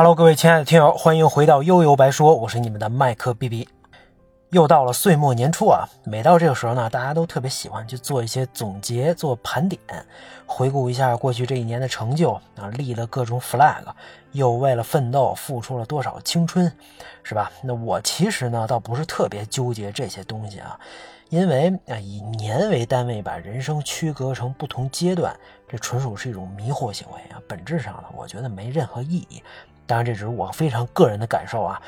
Hello，各位亲爱的听友，欢迎回到悠悠白说，我是你们的麦克 B B。又到了岁末年初啊，每到这个时候呢，大家都特别喜欢去做一些总结、做盘点，回顾一下过去这一年的成就啊，立了各种 flag，又为了奋斗付出了多少青春，是吧？那我其实呢，倒不是特别纠结这些东西啊，因为啊，以年为单位把人生区隔成不同阶段，这纯属是一种迷惑行为啊，本质上呢，我觉得没任何意义。当然，这只是我非常个人的感受啊。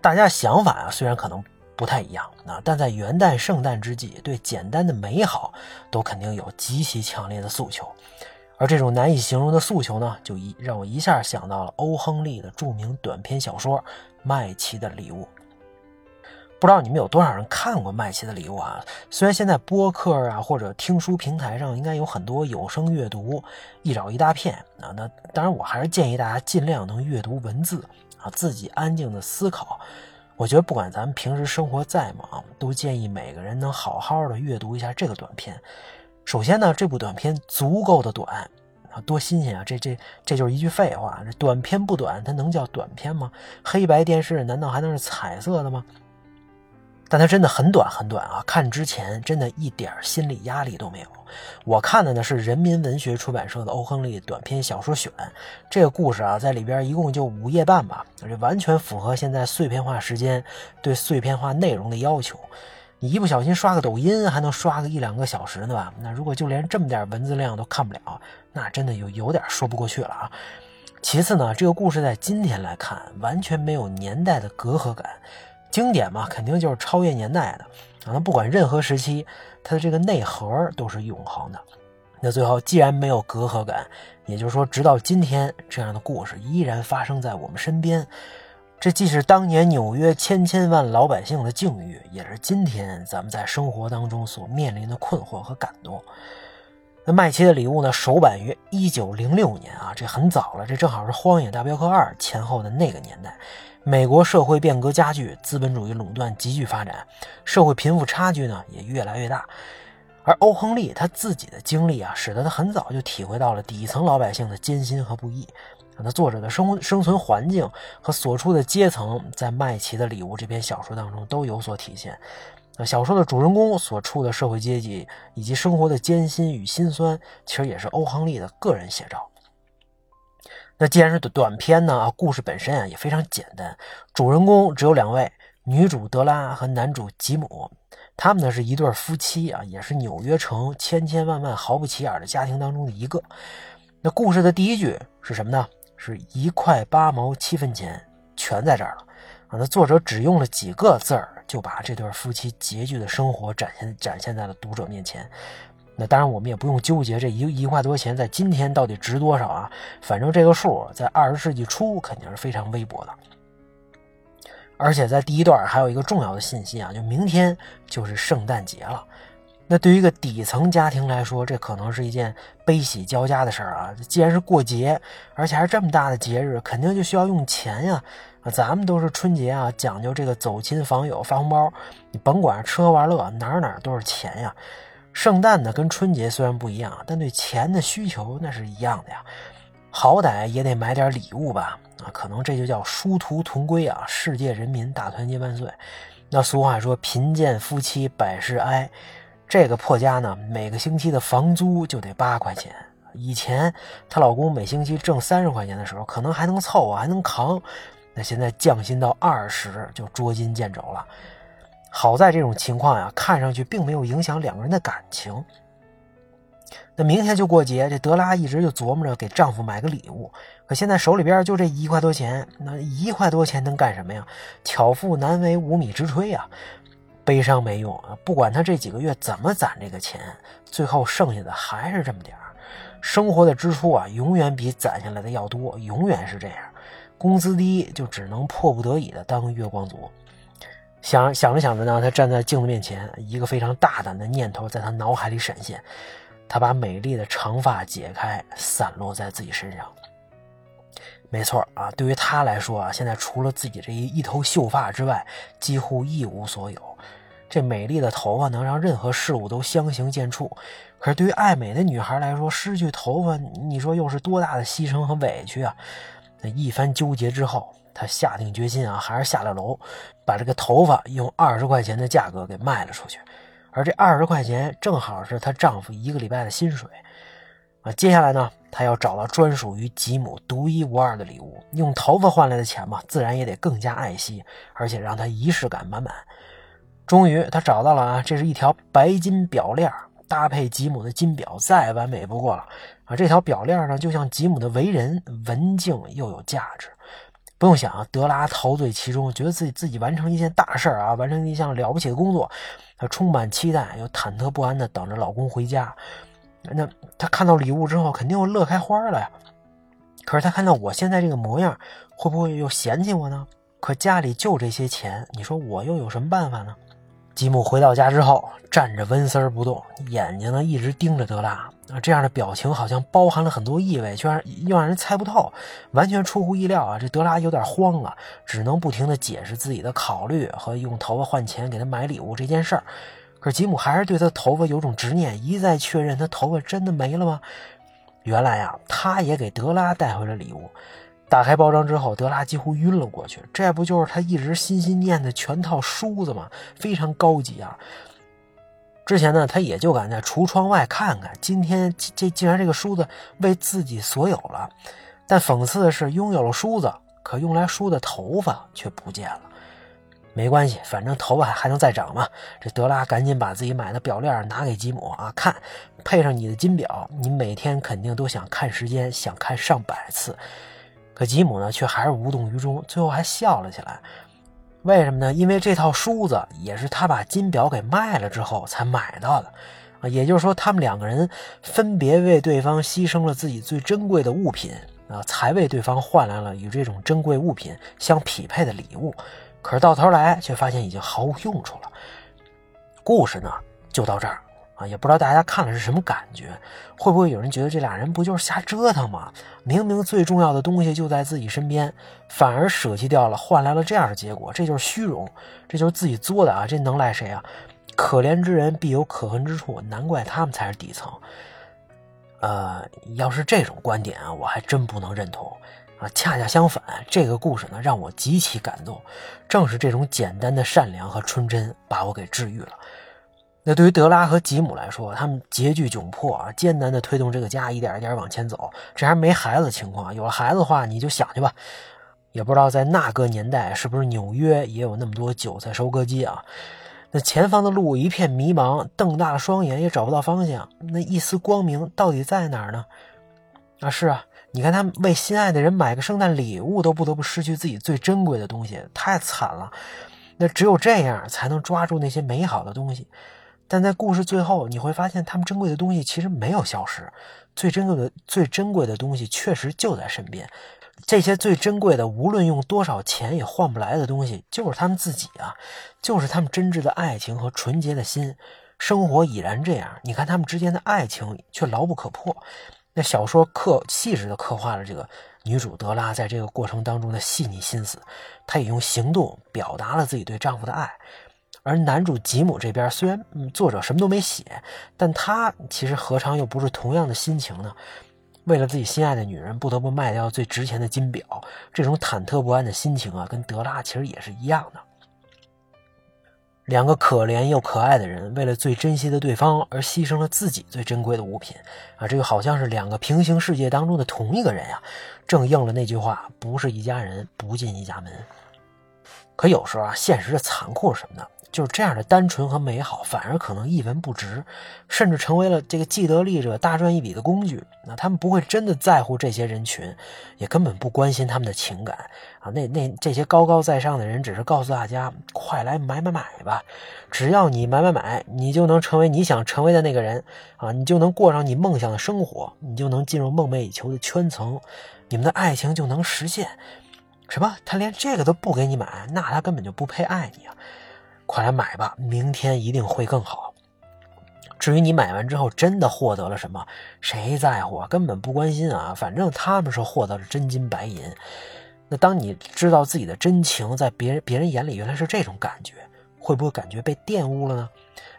大家想法啊，虽然可能不太一样啊，但在元旦、圣诞之际，对简单的美好都肯定有极其强烈的诉求。而这种难以形容的诉求呢，就一让我一下想到了欧亨利的著名短篇小说《麦琪的礼物》。不知道你们有多少人看过《麦琪的礼物》啊？虽然现在播客啊或者听书平台上应该有很多有声阅读，一找一大片啊。那当然，我还是建议大家尽量能阅读文字啊，自己安静的思考。我觉得不管咱们平时生活再忙，都建议每个人能好好的阅读一下这个短片。首先呢，这部短片足够的短啊，多新鲜啊！这这这就是一句废话，这短片不短，它能叫短片吗？黑白电视难道还能是彩色的吗？但它真的很短很短啊！看之前真的一点心理压力都没有。我看的呢是人民文学出版社的欧亨利短篇小说选，这个故事啊在里边一共就五页半吧，这完全符合现在碎片化时间对碎片化内容的要求。你一不小心刷个抖音还能刷个一两个小时呢吧？那如果就连这么点文字量都看不了，那真的有有点说不过去了啊！其次呢，这个故事在今天来看完全没有年代的隔阂感。经典嘛，肯定就是超越年代的啊！那不管任何时期，它的这个内核都是永恒的。那最后，既然没有隔阂感，也就是说，直到今天，这样的故事依然发生在我们身边。这既是当年纽约千千万老百姓的境遇，也是今天咱们在生活当中所面临的困惑和感动。那麦琪的礼物呢？首版于一九零六年啊，这很早了，这正好是《荒野大镖客二》前后的那个年代。美国社会变革加剧，资本主义垄断急剧发展，社会贫富差距呢也越来越大。而欧亨利他自己的经历啊，使得他很早就体会到了底层老百姓的艰辛和不易。那作者的生活生存环境和所处的阶层，在《麦琪的礼物》这篇小说当中都有所体现。小说的主人公所处的社会阶级以及生活的艰辛与辛酸，其实也是欧亨利的个人写照。那既然是短短篇呢啊，故事本身啊也非常简单，主人公只有两位，女主德拉和男主吉姆，他们呢是一对夫妻啊，也是纽约城千千万万毫不起眼的家庭当中的一个。那故事的第一句是什么呢？是一块八毛七分钱，全在这儿了那作者只用了几个字儿，就把这对夫妻拮据的生活展现展现在了读者面前。那当然，我们也不用纠结这一一块多钱在今天到底值多少啊？反正这个数在二十世纪初肯定是非常微薄的。而且在第一段还有一个重要的信息啊，就明天就是圣诞节了。那对于一个底层家庭来说，这可能是一件悲喜交加的事儿啊。既然是过节，而且还是这么大的节日，肯定就需要用钱呀。咱们都是春节啊，讲究这个走亲访友发红包，你甭管吃喝玩乐，哪儿哪儿都是钱呀。圣诞呢，跟春节虽然不一样，但对钱的需求那是一样的呀。好歹也得买点礼物吧？啊，可能这就叫殊途同归啊！世界人民大团结万岁！那俗话说，贫贱夫妻百事哀。这个破家呢，每个星期的房租就得八块钱。以前她老公每星期挣三十块钱的时候，可能还能凑合，还能扛。那现在降薪到二十，就捉襟见肘了。好在这种情况呀，看上去并没有影响两个人的感情。那明天就过节，这德拉一直就琢磨着给丈夫买个礼物，可现在手里边就这一块多钱，那一块多钱能干什么呀？巧妇难为无米之炊呀！悲伤没用啊，不管他这几个月怎么攒这个钱，最后剩下的还是这么点儿。生活的支出啊，永远比攒下来的要多，永远是这样。工资低，就只能迫不得已的当月光族。想想着想着呢，他站在镜子面前，一个非常大胆的念头在他脑海里闪现。他把美丽的长发解开，散落在自己身上。没错啊，对于他来说啊，现在除了自己这一一头秀发之外，几乎一无所有。这美丽的头发能让任何事物都相形见绌，可是对于爱美的女孩来说，失去头发，你说又是多大的牺牲和委屈啊！那一番纠结之后，她下定决心啊，还是下了楼，把这个头发用二十块钱的价格给卖了出去。而这二十块钱正好是她丈夫一个礼拜的薪水。啊，接下来呢，她要找到专属于吉姆独一无二的礼物，用头发换来的钱嘛，自然也得更加爱惜，而且让她仪式感满满。终于，她找到了啊，这是一条白金表链，搭配吉姆的金表，再完美不过了。啊，这条表链呢，就像吉姆的为人，文静又有价值。不用想，德拉陶醉其中，觉得自己自己完成一件大事啊，完成一项了不起的工作，她充满期待，又忐忑不安地等着老公回家。那她看到礼物之后，肯定又乐开花了呀。可是她看到我现在这个模样，会不会又嫌弃我呢？可家里就这些钱，你说我又有什么办法呢？吉姆回到家之后，站着纹丝儿不动，眼睛呢一直盯着德拉啊，这样的表情好像包含了很多意味，却让又让人猜不透，完全出乎意料啊！这德拉有点慌了，只能不停的解释自己的考虑和用头发换钱给他买礼物这件事儿。可是吉姆还是对他头发有种执念，一再确认他头发真的没了吗？原来呀，他也给德拉带回了礼物。打开包装之后，德拉几乎晕了过去。这不就是他一直心心念的全套梳子吗？非常高级啊！之前呢，他也就敢在橱窗外看看。今天这竟然这个梳子为自己所有了。但讽刺的是，拥有了梳子，可用来梳的头发却不见了。没关系，反正头发还能再长嘛。这德拉赶紧把自己买的表链拿给吉姆啊，看，配上你的金表，你每天肯定都想看时间，想看上百次。可吉姆呢，却还是无动于衷，最后还笑了起来。为什么呢？因为这套梳子也是他把金表给卖了之后才买到的啊。也就是说，他们两个人分别为对方牺牲了自己最珍贵的物品啊，才为对方换来了与这种珍贵物品相匹配的礼物。可是到头来，却发现已经毫无用处了。故事呢，就到这儿。啊，也不知道大家看了是什么感觉，会不会有人觉得这俩人不就是瞎折腾吗？明明最重要的东西就在自己身边，反而舍弃掉了，换来了这样的结果，这就是虚荣，这就是自己作的啊！这能赖谁啊？可怜之人必有可恨之处，难怪他们才是底层。呃，要是这种观点啊，我还真不能认同啊。恰恰相反，这个故事呢让我极其感动，正是这种简单的善良和纯真把我给治愈了。那对于德拉和吉姆来说，他们拮据窘迫啊，艰难地推动这个家一点一点往前走。这还没孩子的情况，有了孩子的话，你就想去吧。也不知道在那个年代，是不是纽约也有那么多韭菜收割机啊？那前方的路一片迷茫，瞪大了双眼也找不到方向。那一丝光明到底在哪儿呢？啊，是啊，你看他们为心爱的人买个圣诞礼物，都不得不失去自己最珍贵的东西，太惨了。那只有这样，才能抓住那些美好的东西。但在故事最后，你会发现他们珍贵的东西其实没有消失，最珍贵的、最珍贵的东西确实就在身边。这些最珍贵的，无论用多少钱也换不来的东西，就是他们自己啊，就是他们真挚的爱情和纯洁的心。生活已然这样，你看他们之间的爱情却牢不可破。那小说刻细致的刻画了这个女主德拉在这个过程当中的细腻心思，她也用行动表达了自己对丈夫的爱。而男主吉姆这边虽然作者什么都没写，但他其实何尝又不是同样的心情呢？为了自己心爱的女人，不得不卖掉最值钱的金表，这种忐忑不安的心情啊，跟德拉其实也是一样的。两个可怜又可爱的人，为了最珍惜的对方而牺牲了自己最珍贵的物品啊！这个好像是两个平行世界当中的同一个人呀，正应了那句话：不是一家人，不进一家门。可有时候啊，现实的残酷是什么呢？就是这样的单纯和美好，反而可能一文不值，甚至成为了这个既得利者大赚一笔的工具。那他们不会真的在乎这些人群，也根本不关心他们的情感啊。那那这些高高在上的人，只是告诉大家：快来买买买吧！只要你买买买，你就能成为你想成为的那个人啊！你就能过上你梦想的生活，你就能进入梦寐以求的圈层，你们的爱情就能实现。什么？他连这个都不给你买，那他根本就不配爱你啊！快来买吧，明天一定会更好。至于你买完之后真的获得了什么，谁在乎啊？根本不关心啊！反正他们是获得了真金白银。那当你知道自己的真情在别人别人眼里原来是这种感觉，会不会感觉被玷污了呢？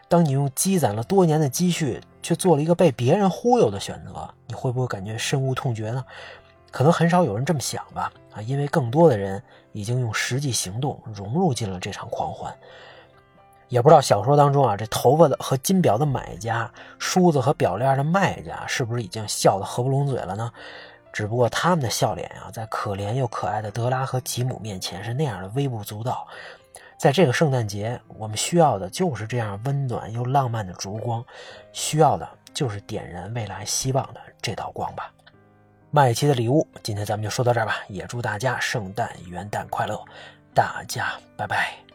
当你用积攒了多年的积蓄，却做了一个被别人忽悠的选择，你会不会感觉深恶痛绝呢？可能很少有人这么想吧？啊，因为更多的人已经用实际行动融入进了这场狂欢。也不知道小说当中啊，这头发的和金表的买家，梳子和表链的卖家，是不是已经笑得合不拢嘴了呢？只不过他们的笑脸啊，在可怜又可爱的德拉和吉姆面前是那样的微不足道。在这个圣诞节，我们需要的就是这样温暖又浪漫的烛光，需要的就是点燃未来希望的这道光吧。麦琪的礼物，今天咱们就说到这儿吧。也祝大家圣诞元旦快乐，大家拜拜。